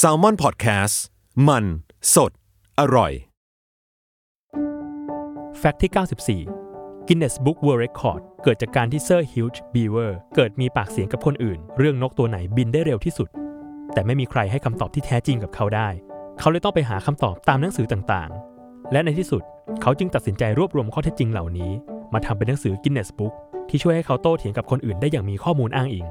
Salmon PODCAST มัน สด อร่อย fact ที่ 94 Guinness Book World Record เกิดจากการที่เซอร์ฮิวจ์บีเวอร์เกิดมีปากเสียงกับคนอื่น เรื่องนกตัวไหนบินได้เร็วที่สุด แต่ไม่มีใครให้คำตอบที่แท้จริงกับเขาได้ เขาเลยต้องไปหาคำตอบตามหนังสือต่างๆ และในที่สุดเขาจึงตัดสินใจรวบรวมข้อเท็จจริงเหล่านี้ มาทำเป็นหนังสือ Guinness Book ที่ช่วยให้เขาโต้เถียงกับคนอื่นได้อย่างมีข้อมูลอ้างอิง